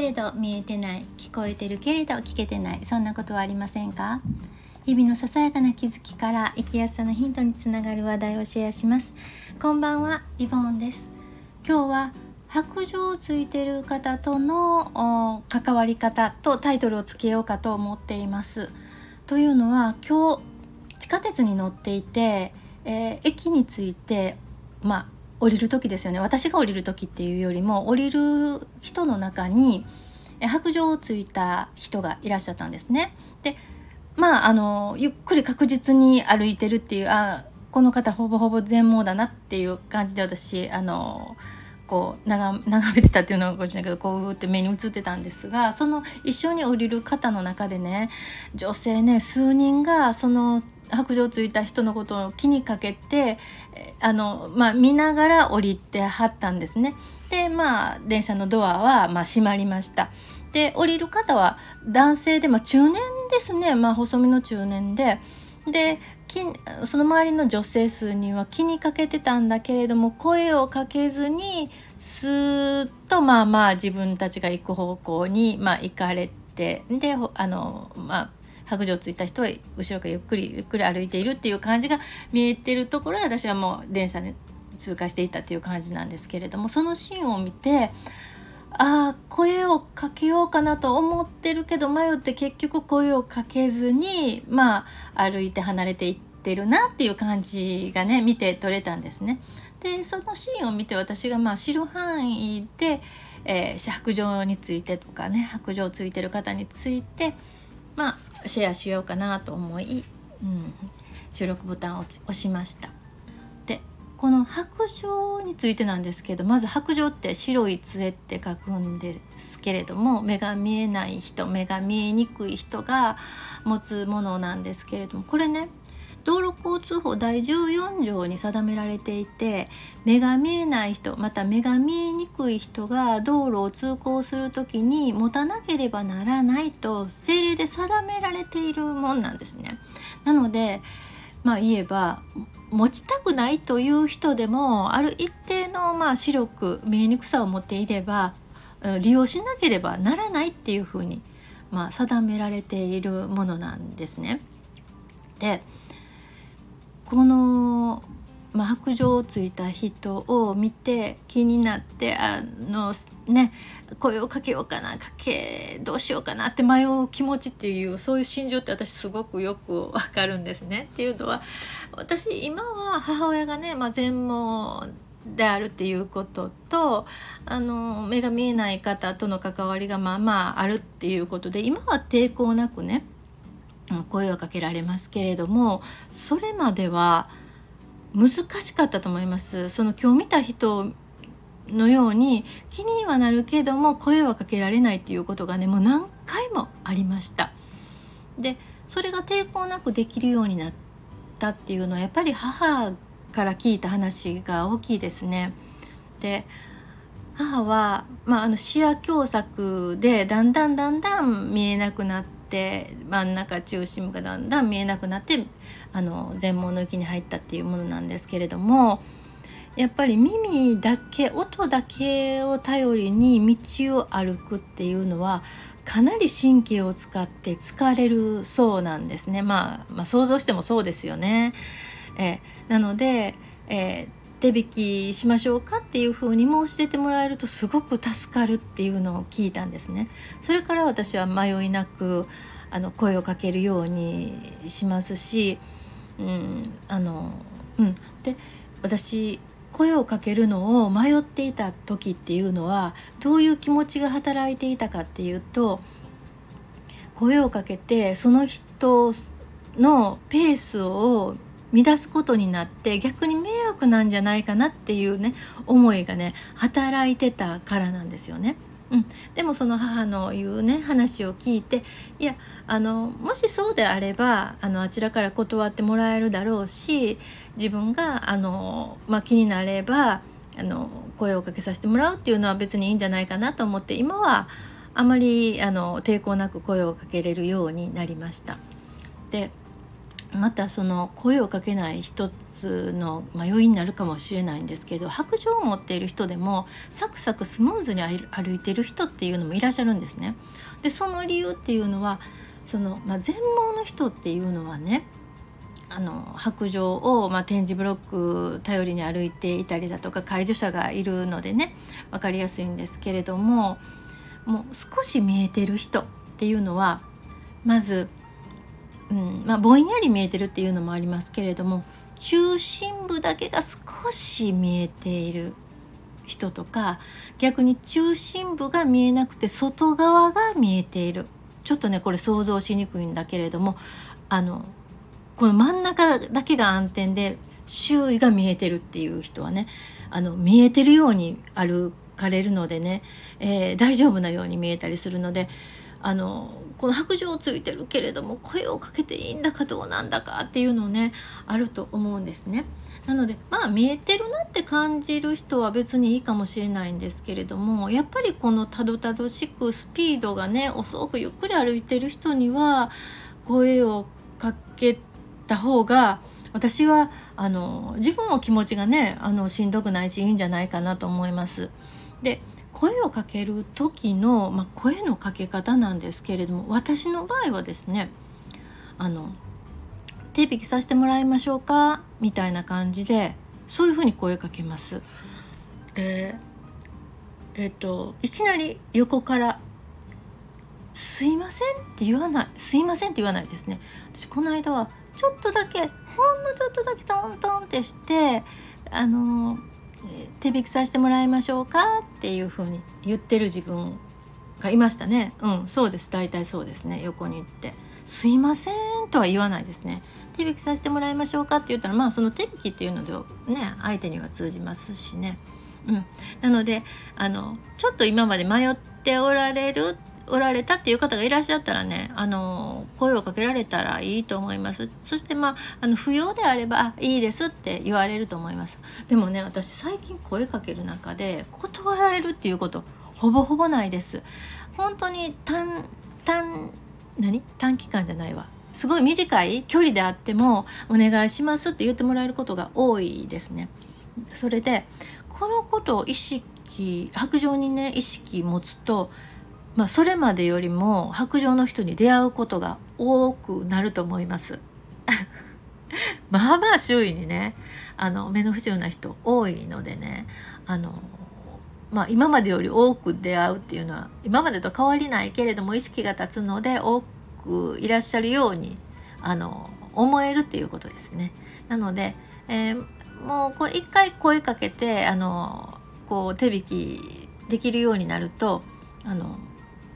けれど見えてない聞こえてるけれど聞けてないそんなことはありませんか？日々のささやかな気づきから生きやすさのヒントにつながる話題をシェアします。こんばんはリボンです。今日は白状をついてる方との関わり方とタイトルをつけようかと思っています。というのは今日地下鉄に乗っていて、えー、駅に着いてまあ降りる時ですよね私が降りる時っていうよりも降りる人の中に白状をついた人がいらっしゃったんですね。でまああのゆっくり確実に歩いてるっていうあこの方ほぼほぼ全盲だなっていう感じで私あのこう眺めてたっていうのはごしないけどこうって目に映ってたんですがその一緒に降りる方の中でね女性ね数人がその白状ついた人のことを気にかけてあの、まあ、見ながら降りてはったんですね。でまあ電車のドアは、まあ、閉まりました。で降りる方は男性で、まあ、中年ですね、まあ、細身の中年で。でその周りの女性数には気にかけてたんだけれども声をかけずにスーッとまあまあ自分たちが行く方向に、まあ、行かれてであのまあ白状ついた人は後ろからゆっくりゆっくり歩いているっていう感じが見えてるところで私はもう電車で通過していったっていう感じなんですけれどもそのシーンを見てああ声をかけようかなと思ってるけど迷って結局声をかけずにまあ歩いて離れていってるなっていう感じがね見て取れたんですね。でそのシーンを見て私がまあ知る範囲で、えー、白状についてとかね白状ついてる方についてまあシェアしようかなと思い、うん、収録ボタンを押しました。でこの白杖についてなんですけどまず白杖って白い杖って書くんですけれども目が見えない人目が見えにくい人が持つものなんですけれどもこれね道路交通法第14条に定められていて目が見えない人また目が見えにくい人が道路を通行する時に持たなければならないと政令で定められているもんなんですね。なのでまあ言えば持ちたくないという人でもある一定のまあ視力見えにくさを持っていれば利用しなければならないっていうふうに、まあ、定められているものなんですね。でこの、ま、白状をついた人を見て気になってあのね声をかけようかなかけどうしようかなって迷う気持ちっていうそういう心情って私すごくよくわかるんですね。っていうのは私今は母親がね、まあ、全盲であるっていうこととあの目が見えない方との関わりがまあまああるっていうことで今は抵抗なくね声をかけられますけれどもそれまでは難しかったと思います。その今日見た人のように気にはなるけども声はかけられないっていうことがねもう何回もありました。でそれが抵抗なくできるようになったっていうのはやっぱり母から聞いた話が大きいですね。で母は、まあ、あの視野狭窄でだんだんだんだん見えなくなってって真ん中中心がだんだん見えなくなってあの全盲の域に入ったっていうものなんですけれどもやっぱり耳だけ音だけを頼りに道を歩くっていうのはかなり神経を使って疲れるそうなんですね、まあ、まあ想像してもそうですよね。えなので、えー手引きしましょうかっていうふうに申し出てもらえるとすごく助かるっていうのを聞いたんですね。それから私は迷いなくあの声をかけるようにしますし、うんあのうん、で私声をかけるのを迷っていた時っていうのはどういう気持ちが働いていたかっていうと声をかけてその人のペースを乱すことになって逆に迷惑なんじゃないかなっていうね思いがね働いてたからなんですよね。うん、でもその母の言うね話を聞いていやあのもしそうであればあのあちらから断ってもらえるだろうし自分があの、まあ、気になればあの声をかけさせてもらうっていうのは別にいいんじゃないかなと思って今はあまりあの抵抗なく声をかけれるようになりました。でまたその声をかけない一つの迷いになるかもしれないんですけど白状を持っている人でもサクサクスムーズに歩いてる人っていうのもいらっしゃるんですね。でその理由っていうのはその、まあ、全盲の人っていうのはねあの白状を、まあ、点字ブロック頼りに歩いていたりだとか介助者がいるのでね分かりやすいんですけれどももう少し見えてる人っていうのはまずうん。まあ、ぼんやり見えてるっていうのもありますけれども中心部だけが少し見えている人とか逆に中心部が見えなくて外側が見えている。ちょっとねこれ想像しにくいんだけれどもあのこの真ん中だけが暗転で周囲が見えてるっていう人はねあの見えてるように歩かれるのでね、えー、大丈夫なように見えたりするのであのこの白状ついてるけれども声をかけていいんだかどうなんだかっていうのねあると思うんですね。なのでまあ見えてるなって感じる人は別にいいかもしれないんですけれどもやっぱりこのたどたどしくスピードがね遅くゆっくり歩いてる人には声をかけた方が私はあの自分も気持ちがねあのしんどくないしいいんじゃないかなと思います。で声をかける時の、まあ、声のかけ方なんですけれども私の場合はですねあの手引きさせてもらいましょうかみたいな感じでそういうふうに声かけます。でえっといきなり横から「すいません」って言わない「すいません」って言わないですね。私この間はちょっとだけほんのちょっとだけトントンってしてあの手引きさせてもらいましょうかっていうふうに言ってる自分がいましたね。うんそうです。大体そうですね。横に行って「すいません」とは言わないですね。手引きさせてもらいましょうかって言ったらまあその手引きっていうのでね相手には通じますしね。うん。なのであのちょっと今まで迷っておられるおられたっていう方がいらっしゃったらねあの声をかけられたらいいと思います。そしてまああの不要であればいいですって言われると思います。でもね私最近声かける中で断られるっていうことほぼほぼないです。本当に短短何？短期間じゃないわ。すごい短い距離であってもお願いしますって言ってもらえることが多いですね。それでこのことを意識白状にね意識持つとまあ、それまでよりも白状の人に出会うことが多くなると思います。まあまあ周囲にねあの目の不自由な人多いのでねあの、まあ、今までより多く出会うっていうのは今までと変わりないけれども意識が立つので多くいらっしゃるようにあの思えるっていうことですね。なので、えー、もうこう一回声かけてあのこう手引きできるようになるとあの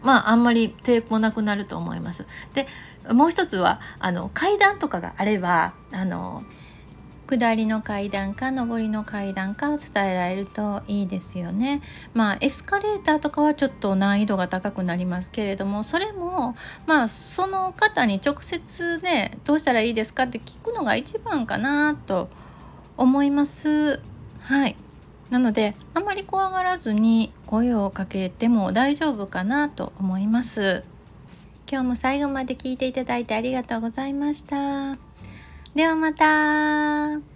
まああんまり抵抗なくなると思います。でもう一つはあの階段とかがあればあの下りの階段か上りの階段か伝えられるといいですよね。まあエスカレーターとかはちょっと難易度が高くなりますけれどもそれもまあその方に直接ねどうしたらいいですかって聞くのが一番かなと思います。はいなのであんまり怖がらずに声をかけても大丈夫かなと思います。今日も最後まで聞いていただいてありがとうございました。ではまた。